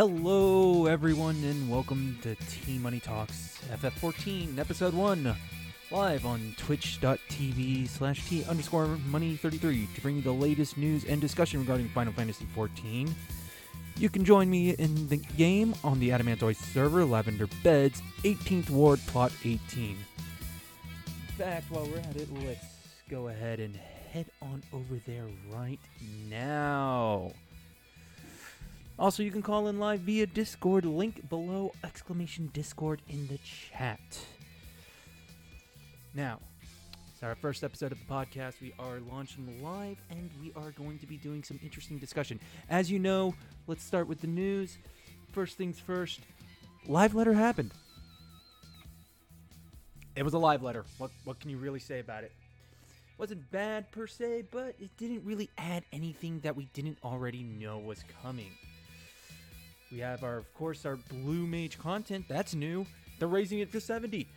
Hello, everyone, and welcome to T Money Talks FF14, Episode 1, live on twitch.tv slash T underscore money 33 to bring you the latest news and discussion regarding Final Fantasy 14. You can join me in the game on the Adamantoise server, Lavender Beds, 18th Ward, Plot 18. In fact, while we're at it, let's go ahead and head on over there right now. Also, you can call in live via Discord, link below, exclamation Discord in the chat. Now, it's our first episode of the podcast. We are launching live and we are going to be doing some interesting discussion. As you know, let's start with the news. First things first, live letter happened. It was a live letter. What what can you really say about it? Wasn't bad per se, but it didn't really add anything that we didn't already know was coming. We have our, of course, our Blue Mage content. That's new. They're raising it to 70.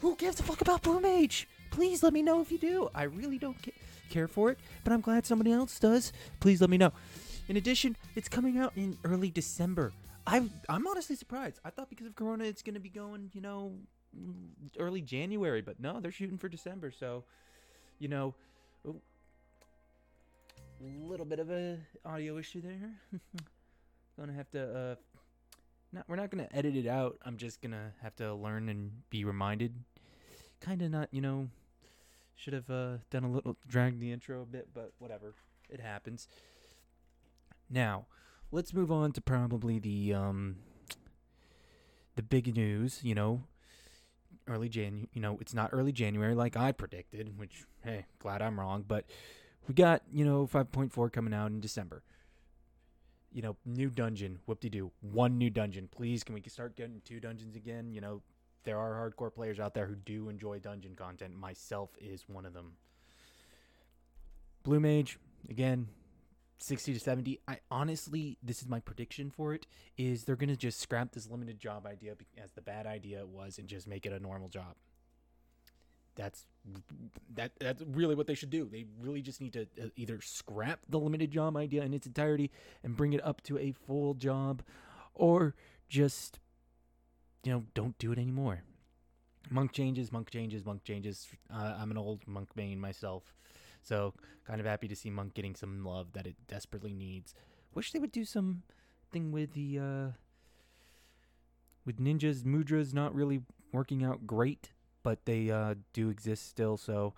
Who gives a fuck about Blue Mage? Please let me know if you do. I really don't ca- care for it, but I'm glad somebody else does. Please let me know. In addition, it's coming out in early December. I'm I'm honestly surprised. I thought because of Corona, it's gonna be going, you know, early January, but no, they're shooting for December. So, you know, a little bit of a audio issue there. gonna have to uh not we're not gonna edit it out. I'm just gonna have to learn and be reminded. Kind of not you know should have uh done a little dragged the intro a bit but whatever. It happens. Now let's move on to probably the um the big news you know. Early jan you know it's not early january like i predicted which hey glad i'm wrong but we got you know 5.4 coming out in december you know, new dungeon, whoop de doo, one new dungeon. Please, can we start getting two dungeons again? You know, there are hardcore players out there who do enjoy dungeon content. Myself is one of them. Blue Mage, again, 60 to 70. I honestly, this is my prediction for it, is they're going to just scrap this limited job idea as the bad idea it was and just make it a normal job that's that that's really what they should do. They really just need to uh, either scrap the limited job idea in its entirety and bring it up to a full job or just you know, don't do it anymore. Monk changes, monk changes, monk changes. Uh, I'm an old monk main myself. So, kind of happy to see monk getting some love that it desperately needs. Wish they would do something with the uh with ninjas mudras not really working out great but they uh, do exist still. So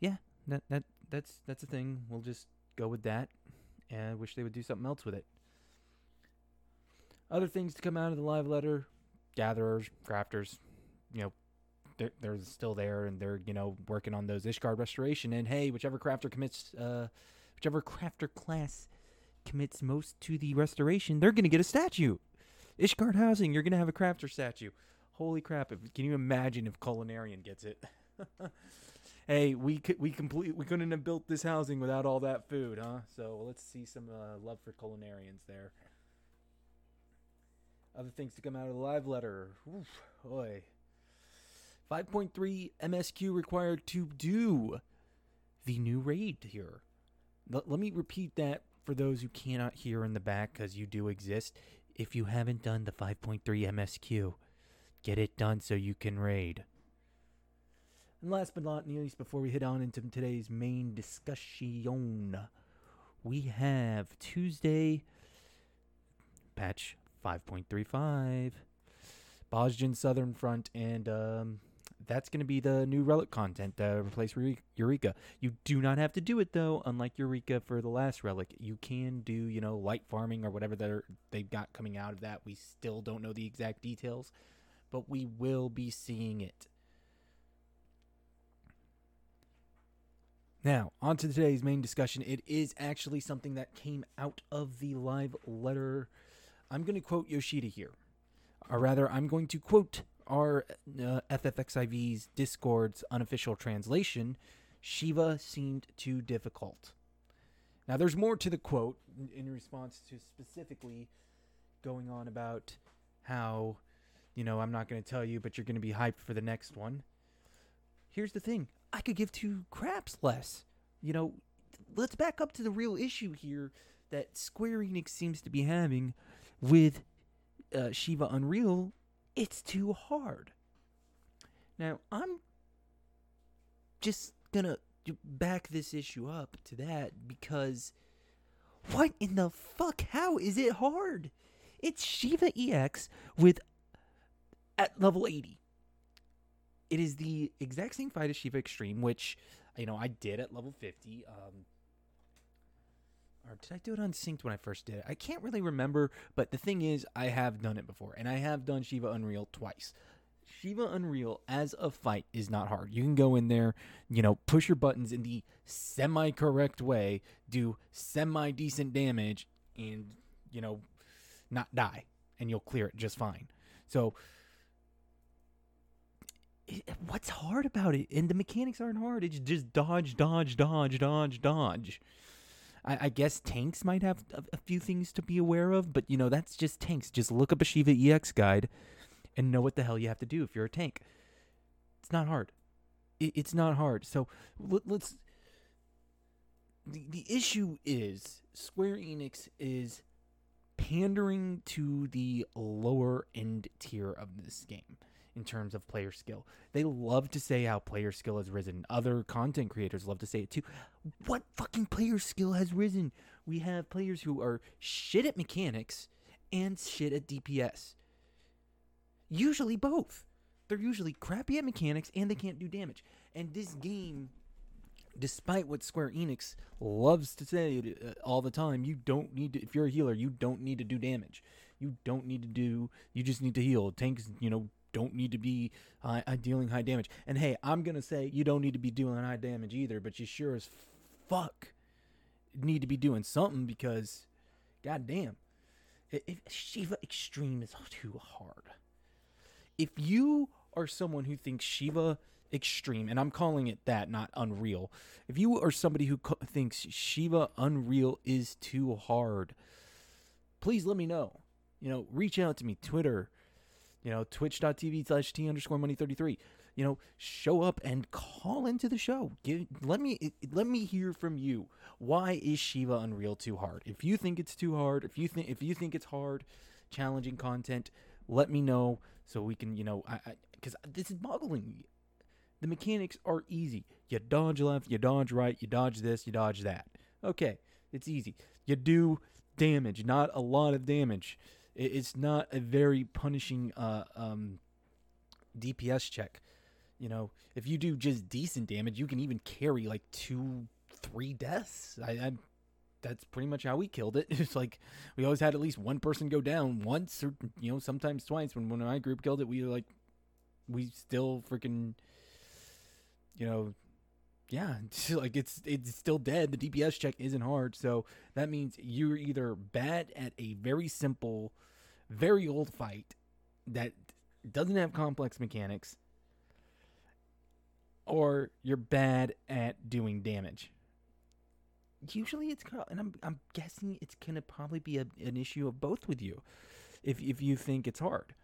yeah, that that that's that's a thing. We'll just go with that, and I wish they would do something else with it. Other things to come out of the live letter: gatherers, crafters, you know. They're, they're still there and they're you know working on those Ishgard restoration and hey whichever crafter commits uh whichever crafter class commits most to the restoration they're gonna get a statue Ishgard housing you're gonna have a crafter statue Holy crap! If, can you imagine if Culinarian gets it? hey, we we complete we couldn't have built this housing without all that food, huh? So let's see some uh, love for Culinarians there. Other things to come out of the live letter. Oof, boy. 5.3 MSQ required to do the new raid here. L- let me repeat that for those who cannot hear in the back because you do exist. If you haven't done the 5.3 MSQ, Get it done so you can raid. And last but not least, before we head on into today's main discussion, we have Tuesday patch 5.35, Bozjan Southern Front, and um, that's going to be the new relic content to replace Eureka. You do not have to do it though, unlike Eureka for the last relic. You can do, you know, light farming or whatever they've got coming out of that. We still don't know the exact details but we will be seeing it. Now, on to today's main discussion. It is actually something that came out of the live letter. I'm going to quote Yoshida here. Or rather, I'm going to quote our uh, FFXIV's Discord's unofficial translation Shiva seemed too difficult. Now, there's more to the quote in response to specifically going on about how you know, I'm not going to tell you, but you're going to be hyped for the next one. Here's the thing I could give two craps less. You know, let's back up to the real issue here. that Square Enix seems to be having with uh, Shiva Unreal, it's too hard. Now, I'm just gonna back this issue up to that because what in the fuck? How is it hard? It's Shiva EX with at level 80. It is the exact same fight as Shiva Extreme, which you know I did at level 50. Um, or did I do it unsynced when I first did it? I can't really remember, but the thing is, I have done it before, and I have done Shiva Unreal twice. Shiva Unreal as a fight is not hard. You can go in there, you know, push your buttons in the semi correct way, do semi decent damage, and, you know, not die, and you'll clear it just fine. So, it, what's hard about it? And the mechanics aren't hard. It's just dodge, dodge, dodge, dodge, dodge. I, I guess tanks might have a, a, few things to be aware of, but you know that's just tanks. Just look up a Shiva EX guide and know what the hell you have to do if you're a tank. It's not hard. It, it's not hard. So let, let's. The the issue is Square Enix is pandering to the lower end tier of this game in terms of player skill. They love to say how player skill has risen. Other content creators love to say it too. What fucking player skill has risen? We have players who are shit at mechanics and shit at DPS. Usually both. They're usually crappy at mechanics and they can't do damage. And this game despite what Square Enix loves to say uh, all the time, you don't need to, if you're a healer, you don't need to do damage. You don't need to do, you just need to heal. Tanks, you know, don't need to be uh, dealing high damage. And hey, I'm going to say you don't need to be doing high damage either, but you sure as fuck need to be doing something because, goddamn, if Shiva Extreme is too hard. If you are someone who thinks Shiva Extreme, and I'm calling it that, not Unreal, if you are somebody who co- thinks Shiva Unreal is too hard, please let me know. You know, reach out to me, Twitter, you know, twitch.tv slash t underscore money 33. You know, show up and call into the show. Give, let me let me hear from you. Why is Shiva Unreal too hard? If you think it's too hard, if you think if you think it's hard, challenging content, let me know so we can, you know, I because this is boggling me. The mechanics are easy. You dodge left, you dodge right, you dodge this, you dodge that. Okay, it's easy. You do damage, not a lot of damage it's not a very punishing uh, um, DPS check. You know, if you do just decent damage, you can even carry like two, three deaths. I, I that's pretty much how we killed it. It's like we always had at least one person go down once, or you know, sometimes twice. When when my group killed it, we were like, we still freaking, you know, yeah, like it's it's still dead. The DPS check isn't hard, so that means you're either bad at a very simple very old fight that doesn't have complex mechanics, or you're bad at doing damage. Usually, it's and I'm I'm guessing it's gonna probably be a, an issue of both with you, if if you think it's hard.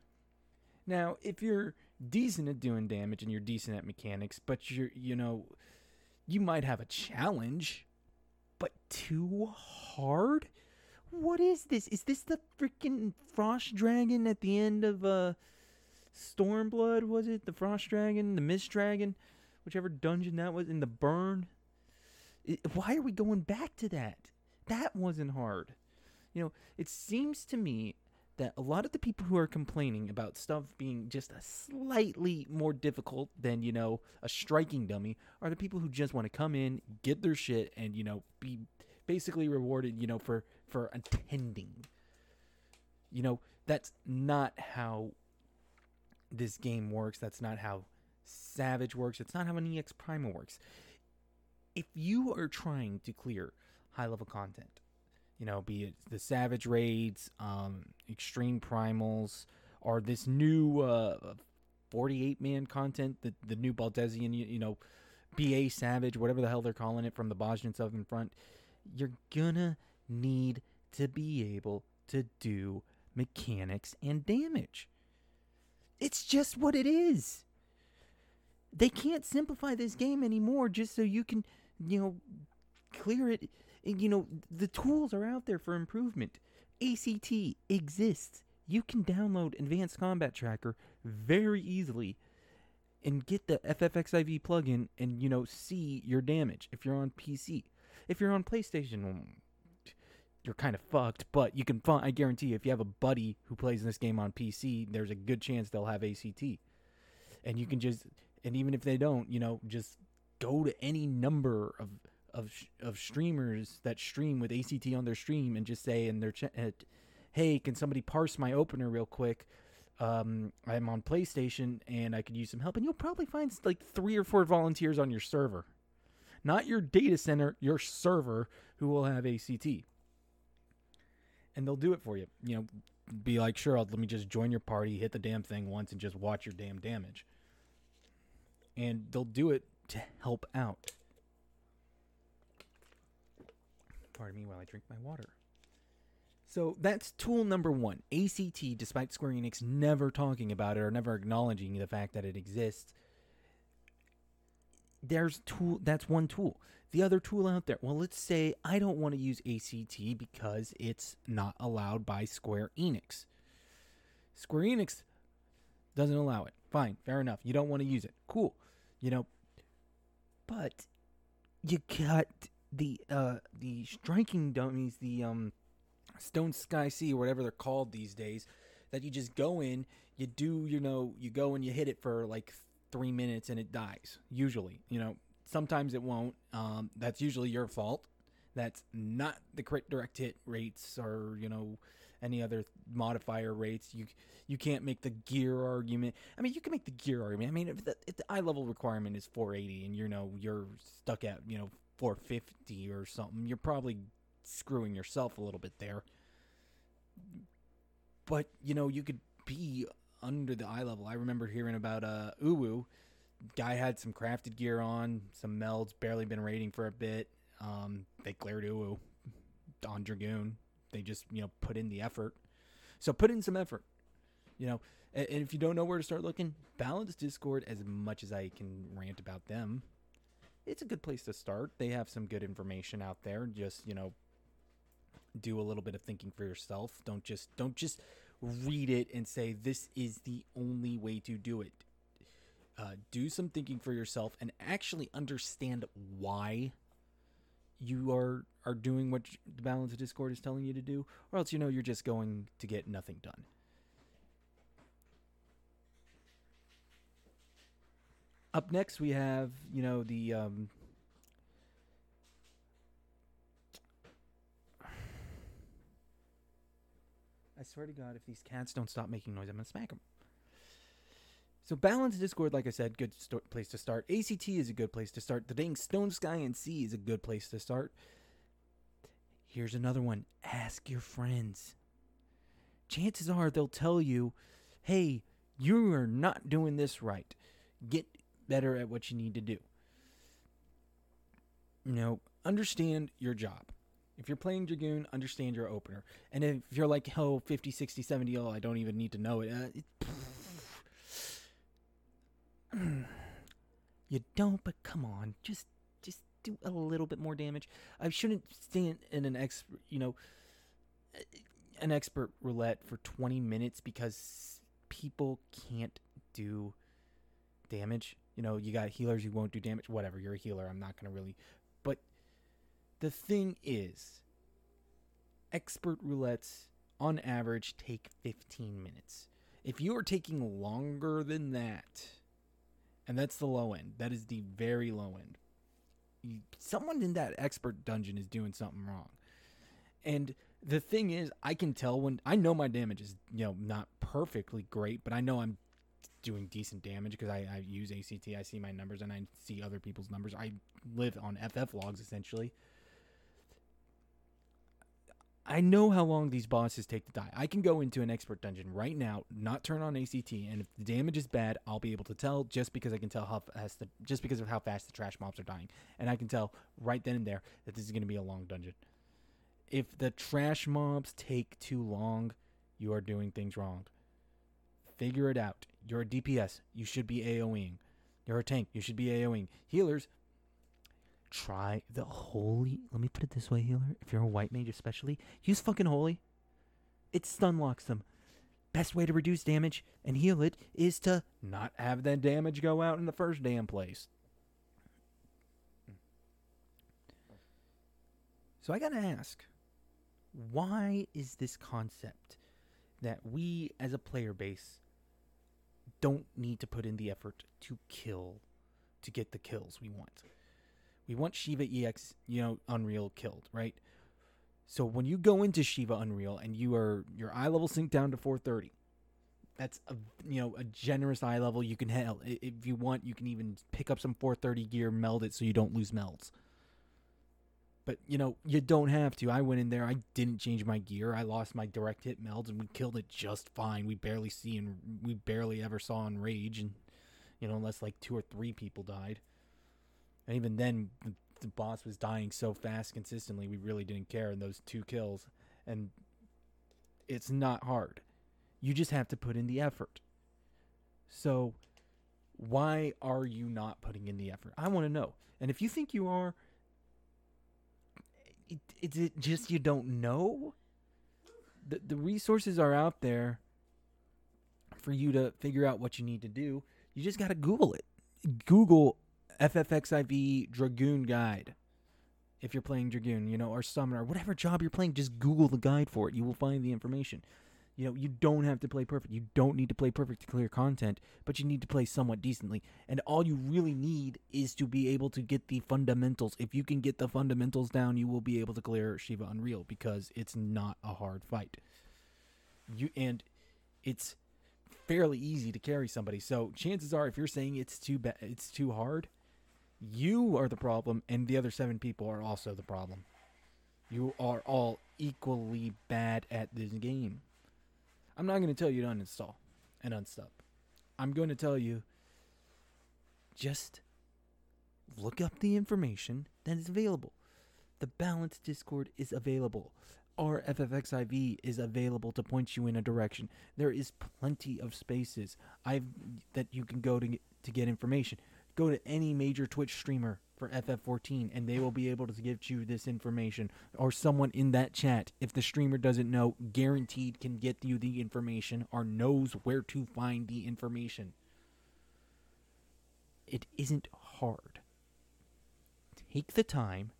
Now, if you're decent at doing damage and you're decent at mechanics, but you're you know, you might have a challenge, but too hard what is this? Is this the freaking frost dragon at the end of uh Stormblood? Was it the frost dragon, the mist dragon, whichever dungeon that was in the burn? Why are we going back to that? That wasn't hard. You know, it seems to me that a lot of the people who are complaining about stuff being just a slightly more difficult than, you know, a striking dummy are the people who just want to come in, get their shit, and, you know, be basically rewarded, you know, for for attending. You know, that's not how this game works. That's not how Savage works. It's not how an EX Primal works. If you are trying to clear high level content, you know, be it the Savage raids, um, Extreme Primals, or this new uh, 48 man content, the, the new Baldesion, you, you know, BA Savage, whatever the hell they're calling it from the Bozjan Southern Front, you're gonna need to be able to do mechanics and damage. It's just what it is. They can't simplify this game anymore just so you can, you know, clear it. You know, the tools are out there for improvement. ACT exists. You can download Advanced Combat Tracker very easily and get the FFXIV plugin and, you know, see your damage if you're on PC. If you're on PlayStation, mm, you're kind of fucked, but you can find, I guarantee you, if you have a buddy who plays this game on PC, there's a good chance they'll have ACT. And you can just, and even if they don't, you know, just go to any number of of of streamers that stream with ACT on their stream and just say in their chat, "Hey, can somebody parse my opener real quick?" Um, I'm on PlayStation and I could use some help, and you'll probably find like three or four volunteers on your server, not your data center, your server, who will have ACT, and they'll do it for you. You know, be like, "Sure, I'll, let me just join your party, hit the damn thing once, and just watch your damn damage." And they'll do it to help out. Pardon me while I drink my water. So that's tool number one. ACT, despite Square Enix never talking about it or never acknowledging the fact that it exists, there's tool. That's one tool. The other tool out there. Well, let's say I don't want to use ACT because it's not allowed by Square Enix. Square Enix doesn't allow it. Fine, fair enough. You don't want to use it. Cool. You know, but you got the uh the striking dummies, the um Stone Sky Sea or whatever they're called these days, that you just go in, you do, you know, you go and you hit it for like three minutes and it dies. Usually, you know, sometimes it won't. Um, that's usually your fault. That's not the crit direct hit rates or you know any other modifier rates. You you can't make the gear argument. I mean, you can make the gear argument. I mean, if the, if the eye level requirement is 480 and you know you're stuck at you know 450 or something, you're probably screwing yourself a little bit there. But you know, you could be under the eye level. I remember hearing about uh Uwu. Guy had some crafted gear on, some melds, barely been raiding for a bit. Um, they cleared Uwu on Dragoon. They just, you know, put in the effort. So put in some effort. You know, and if you don't know where to start looking, Balance Discord, as much as I can rant about them, it's a good place to start. They have some good information out there. Just, you know, do a little bit of thinking for yourself. Don't just don't just read it and say this is the only way to do it. Uh, do some thinking for yourself and actually understand why you are are doing what the balance of discord is telling you to do or else you know you're just going to get nothing done up next we have you know the um I swear to God, if these cats don't stop making noise, I'm gonna smack them. So balance Discord, like I said, good place to start. ACT is a good place to start. The dang Stone Sky and Sea is a good place to start. Here's another one. Ask your friends. Chances are they'll tell you, "Hey, you are not doing this right. Get better at what you need to do." You know, understand your job. If you're playing Dragoon, understand your opener. And if you're like, oh, 50, 60, 70, oh, I don't even need to know it. Uh, it you don't, but come on, just just do a little bit more damage. I shouldn't stand in an expert, you know, an expert roulette for 20 minutes because people can't do damage. You know, you got healers you won't do damage. Whatever, you're a healer. I'm not going to really. But the thing is, expert roulettes on average take 15 minutes. If you are taking longer than that, and that's the low end, that is the very low end. You, someone in that expert dungeon is doing something wrong. And the thing is, I can tell when I know my damage is, you know, not perfectly great, but I know I'm doing decent damage because I, I use ACT. I see my numbers and I see other people's numbers. I live on FF logs essentially. I know how long these bosses take to die. I can go into an expert dungeon right now, not turn on ACT, and if the damage is bad, I'll be able to tell just because I can tell how fast the just because of how fast the trash mobs are dying, and I can tell right then and there that this is going to be a long dungeon. If the trash mobs take too long, you are doing things wrong. Figure it out. You're a DPS. You should be AOEing. You're a tank. You should be AOEing. Healers, try the holy. Let me put it this way, healer. If you're a white mage, especially, use fucking holy. It stun locks them. Best way to reduce damage and heal it is to not have that damage go out in the first damn place. So I gotta ask, why is this concept that we as a player base don't need to put in the effort to kill to get the kills we want? We want Shiva EX, you know, Unreal killed, right? So when you go into Shiva Unreal and you are your eye level synced down to 430, that's a you know a generous eye level. You can hell if you want, you can even pick up some 430 gear, meld it so you don't lose melds. But you know you don't have to. I went in there. I didn't change my gear. I lost my direct hit melds, and we killed it just fine. We barely see and we barely ever saw enrage, and you know unless like two or three people died. And even then, the, the boss was dying so fast consistently, we really didn't care in those two kills. And it's not hard. You just have to put in the effort. So, why are you not putting in the effort? I want to know. And if you think you are, is it just you don't know? The, the resources are out there for you to figure out what you need to do. You just got to Google it. Google FFXIV Dragoon Guide. If you're playing Dragoon, you know, or Summoner, whatever job you're playing, just Google the guide for it. You will find the information. You know, you don't have to play perfect. You don't need to play perfect to clear content, but you need to play somewhat decently. And all you really need is to be able to get the fundamentals. If you can get the fundamentals down, you will be able to clear Shiva Unreal because it's not a hard fight. You and it's fairly easy to carry somebody. So chances are if you're saying it's too bad, it's too hard, you are the problem and the other 7 people are also the problem. You are all equally bad at this game. I'm not going to tell you to uninstall and unstop. I'm going to tell you just look up the information that is available. The Balance Discord is available. Our FFXIV is available to point you in a direction. There is plenty of spaces I've that you can go to to get information. Go to any major Twitch streamer for FF14 and they will be able to give you this information or someone in that chat. If the streamer doesn't know guaranteed can get you the information or knows where to find the information. It isn't hard. Take the time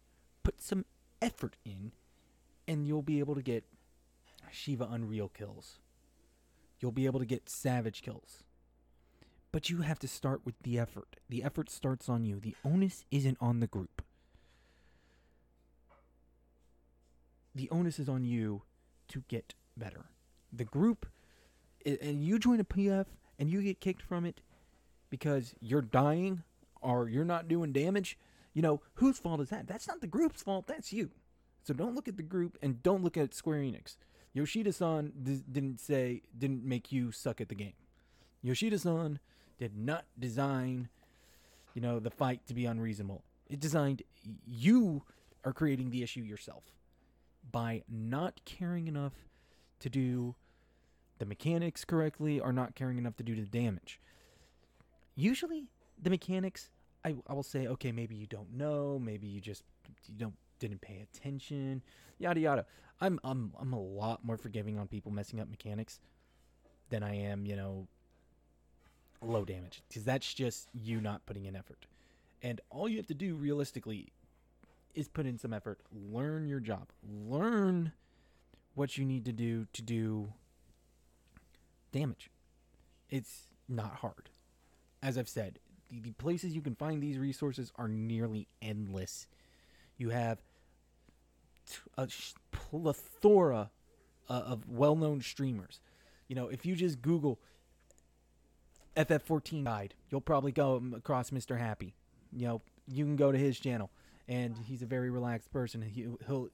put some effort in and you'll be able to get Shiva Unreal kills. You'll be able to get savage kills but you have to start with the effort. The effort starts on you. The onus isn't on the group. The onus is on you to get better. The group, and you join a PF and you get kicked from it because you're dying or you're not doing damage, you know, whose fault is that? That's not the group's fault, that's you. So don't look at the group and don't look at Square Enix. Yoshida san didn't say, didn't make you suck at the game. Yoshida san did not design, you know, the fight to be unreasonable. It designed you are creating the issue yourself by not caring enough to do the mechanics correctly or not caring enough to do the damage. Usually, the mechanics, I, I will say, okay, maybe you don't know, maybe you just you don't didn't pay attention, yada yada. I'm I'm I'm a lot more forgiving on people messing up mechanics than I am, you know, low damage because that's just you not putting in effort. And all you have to do realistically is put in some effort, learn your job, learn what you need to do to do damage. It's not hard. As I've said, the, places you can find these resources are nearly endless. You have a plethora uh, of well known streamers. You know, if you just Google FF14 guide, you'll probably go across Mr. Happy. You know, you can go to his channel, and he's a very relaxed person. He, he'll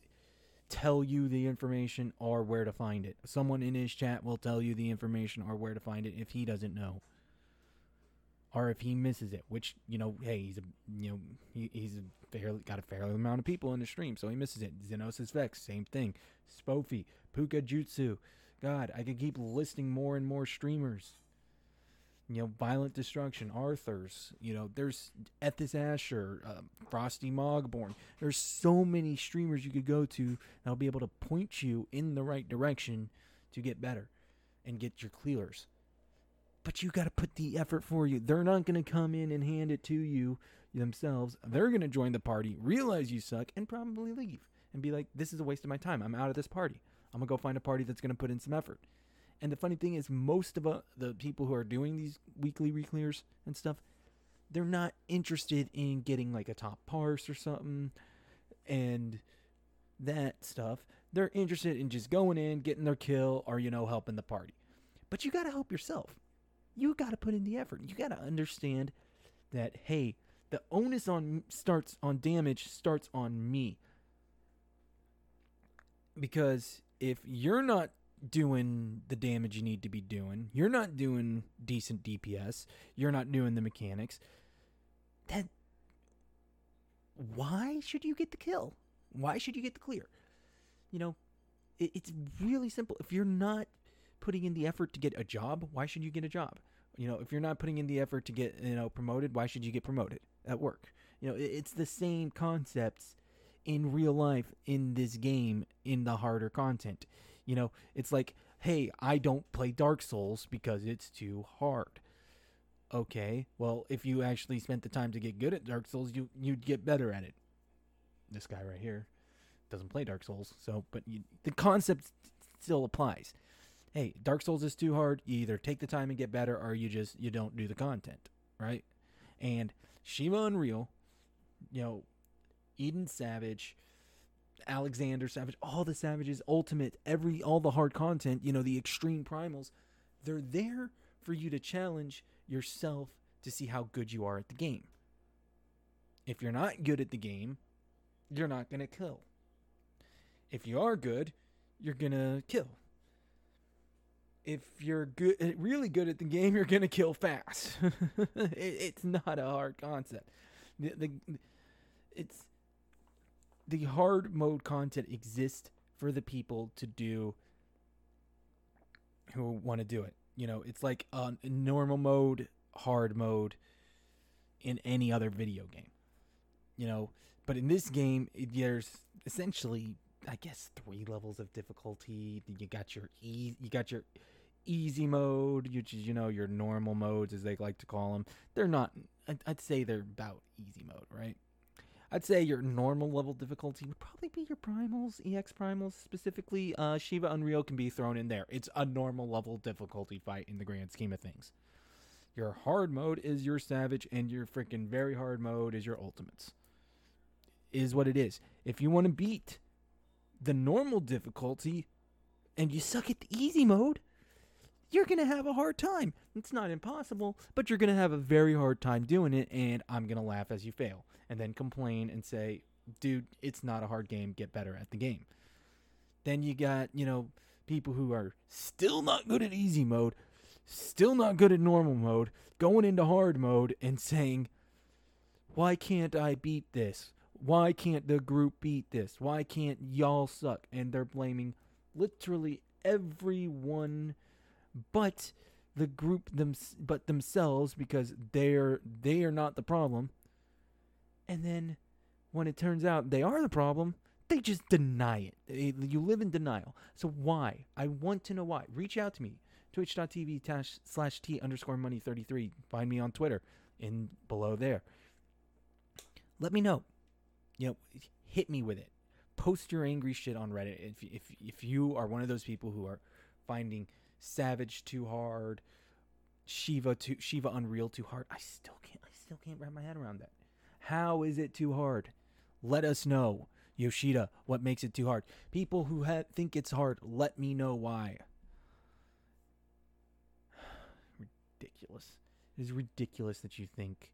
tell you the information or where to find it. Someone in his chat will tell you the information or where to find it if he doesn't know. Or if he misses it, which you know, hey, he's a you know he, he's a fairly got a fair amount of people in the stream, so he misses it. Xenosys Vex, same thing. Spofi, Pookajutsu, God, I could keep listing more and more streamers you know, Violent Destruction, Arthur's, you know, there's Ethis Asher, uh, Frosty Mogborn. There's so many streamers you could go to that'll be able to point you in the right direction to get better and get your clears. But you got to put the effort for you. They're not going to come in and hand it to you themselves. They're going to join the party, realize you suck, and probably leave and be like, this is a waste of my time. I'm out of this party. I'm going to go find a party that's going to put in some effort. And the funny thing is, most of uh, the people who are doing these weekly reclears and stuff, they're not interested in getting like a top parse or something and that stuff. They're interested in just going in, getting their kill, or, you know, helping the party. But you got to help yourself. You got to put in the effort. You got to understand that, hey, the onus on starts on damage starts on me. Because if you're not doing the damage you need to be doing. You're not doing decent DPS. You're not doing the mechanics. Then why should you get the kill? Why should you get the clear? You know, it, it's really simple. If you're not putting in the effort to get a job, why should you get a job? You know, if you're not putting in the effort to get, you know, promoted, why should you get promoted at work? You know, it, it's the same concepts in real life in this game in the harder content. You know, it's like, hey, I don't play Dark Souls because it's too hard. Okay, well, if you actually spent the time to get good at Dark Souls, you you'd get better at it. This guy right here doesn't play Dark Souls, so but you, the concept still applies. Hey, Dark Souls is too hard. You either take the time and get better, or you just you don't do the content, right? And Shiva Unreal, you know, Eden Savage, Alexander Savage, all the Savages, Ultimate, every all the hard content, you know, the extreme primals, they're there for you to challenge yourself to see how good you are at the game. If you're not good at the game, you're not going to kill. If you are good, you're going to kill. If you're good, really good at the game, you're going to kill fast. it, it's not a hard concept. The, the, it's the hard mode content exists for the people to do who want to do it. You know, it's like a normal mode, hard mode in any other video game. You know, but in this game, there's essentially, I guess, three levels of difficulty. You got your e, you got your easy mode, which is you know your normal modes as they like to call them. They're not. I'd say they're about easy mode, right? I'd say your normal level difficulty would probably be your primals, EX primals specifically. Uh, Shiva Unreal can be thrown in there. It's a normal level difficulty fight in the grand scheme of things. Your hard mode is your savage, and your freaking very hard mode is your ultimates. Is what it is. If you want to beat the normal difficulty and you suck at the easy mode, you're going to have a hard time. It's not impossible, but you're going to have a very hard time doing it, and I'm going to laugh as you fail and then complain and say, dude, it's not a hard game. Get better at the game. Then you got, you know, people who are still not good at easy mode, still not good at normal mode, going into hard mode and saying, why can't I beat this? Why can't the group beat this? Why can't y'all suck? And they're blaming literally everyone but the group them but themselves because they're they are not the problem and then when it turns out they are the problem, they just deny it. You live in denial. So why? I want to know why. Reach out to me. Twitch.tv slash T underscore money 33. Find me on Twitter in below there. Let me know. You know, hit me with it. Post your angry shit on Reddit. If, if, if you are one of those people who are finding Savage too hard, Shiva too Shiva Unreal too hard, I still can't I still can't wrap my head around that. How is it too hard? Let us know. Yoshida, what makes it too hard? People who ha- think it's hard, let me know why. ridiculous. It is ridiculous that you think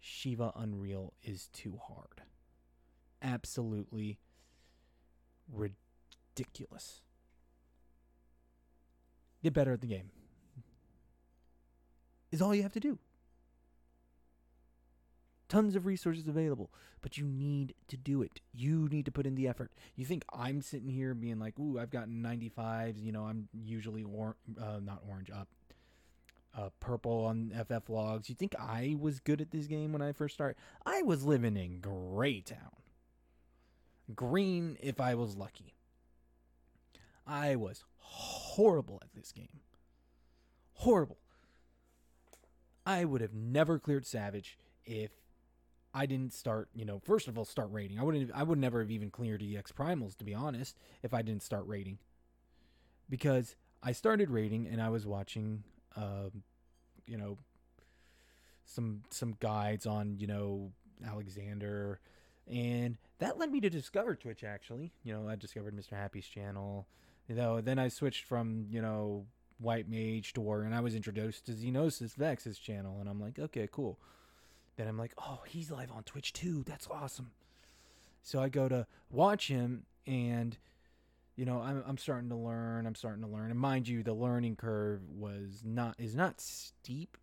Shiva Unreal is too hard. Absolutely ridiculous. Get better at the game. Is all you have to do tons of resources available, but you need to do it. You need to put in the effort. You think I'm sitting here being like, "Ooh, I've gotten 95s." You know, I'm usually or uh, not orange up, uh, purple on FF logs. You think I was good at this game when I first started? I was living in Gray Town. Green if I was lucky. I was horrible at this game. Horrible. I would have never cleared Savage if I didn't start, you know, first of all, start raiding. I wouldn't. I would never have even cleared EX Primals, to be honest, if I didn't start raiding. Because I started raiding and I was watching, uh, you know, some some guides on, you know, Alexander, and that led me to discover Twitch. Actually, you know, I discovered Mr. Happy's channel. You know, then I switched from you know White Mage to War, and I was introduced to Xenosys Vex's channel, and I'm like, okay, cool. Then I'm like, oh, he's live on Twitch too. That's awesome. So I go to watch him, and you know, I'm I'm starting to learn. I'm starting to learn, and mind you, the learning curve was not is not steep.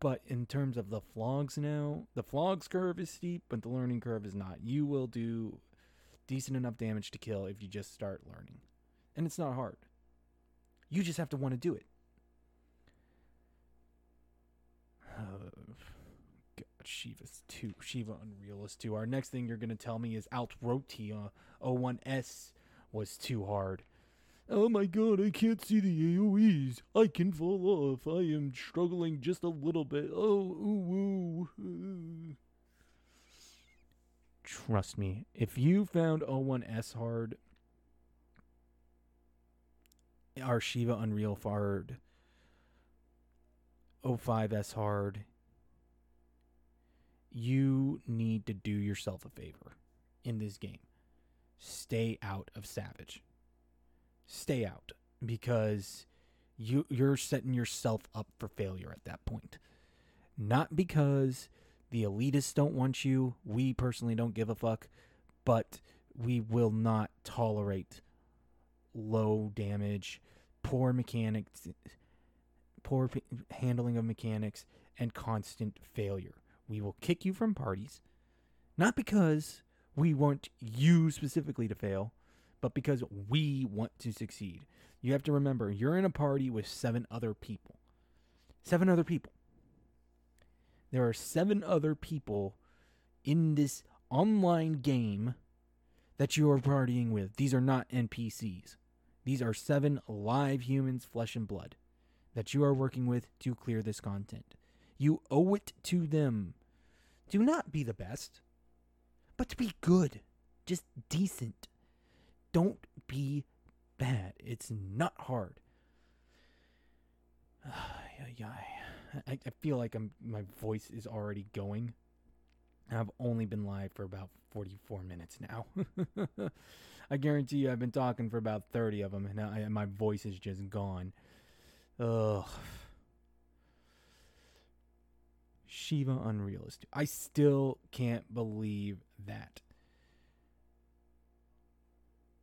But in terms of the flogs now, the flogs curve is steep, but the learning curve is not. You will do decent enough damage to kill if you just start learning. And it's not hard. You just have to want to do it. Uh, God, Shiva's too Shiva Unreal is 2. Our next thing you're to tell me is Alte Roite 01S was too hard. Oh my god, I can't see the AoEs. I can fall off. I am struggling just a little bit. Oh, ooh, ooh. Trust me, if you found 01S hard, our Shiva Unreal hard, 05S hard, you need to do yourself a favor in this game. Stay out of Savage. Stay out because you you're setting yourself up for failure at that point. Not because the elitists don't want you. We personally don't give a fuck, but we will not tolerate low damage, poor mechanics, poor p- handling of mechanics, and constant failure. We will kick you from parties, not because we want you specifically to fail, but because we want to succeed. You have to remember, you're in a party with seven other people. Seven other people. There are seven other people in this online game that you are partying with. These are not NPCs. These are seven live humans, flesh and blood, that you are working with to clear this content. You owe it to them. Do not be the best, but to be good, just decent. Don't be bad. It's not hard. I, I feel like I'm my voice is already going. I've only been live for about 44 minutes now. I guarantee you I've been talking for about 30 of them and, I, my voice is just gone. Ugh. Shiva Unrealist. I still can't believe that.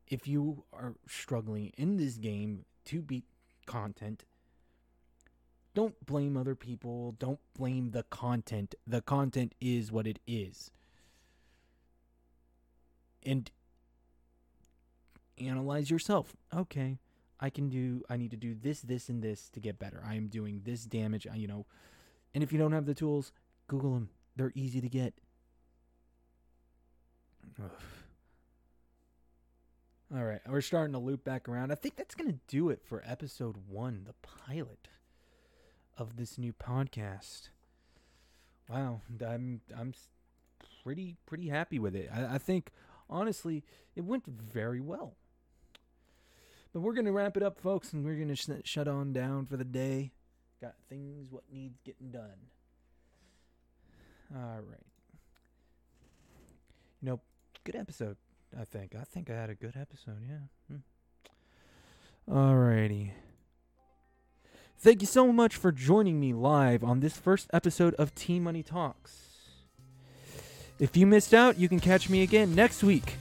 If you are struggling in this game to beat content, don't blame other people. Don't blame the content. The content is what it is. And analyze yourself. Okay, I can do, I need to do this, this, and this to get better. I am doing this damage, you know. And if you don't have the tools, Google them. They're easy to get. Ugh. All right, we're starting to loop back around. I think that's going to do it for episode one, the pilot of this new podcast. Wow, I'm I'm pretty pretty happy with it. I, I think honestly it went very well. But we're gonna wrap it up, folks, and we're gonna sh- shut on down for the day. Got things what needs getting done. All right. You know, good episode. I think. I think I had a good episode. Yeah. Hmm. Alrighty. Thank you so much for joining me live on this first episode of T Money Talks. If you missed out, you can catch me again next week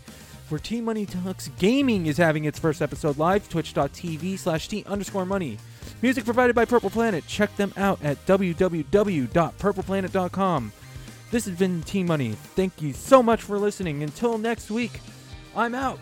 where T Money Talks Gaming is having its first episode live, twitch.tv slash T underscore money. Music provided by Purple Planet. Check them out at www.purpleplanet.com. This has been T Money. Thank you so much for listening. Until next week, I'm out.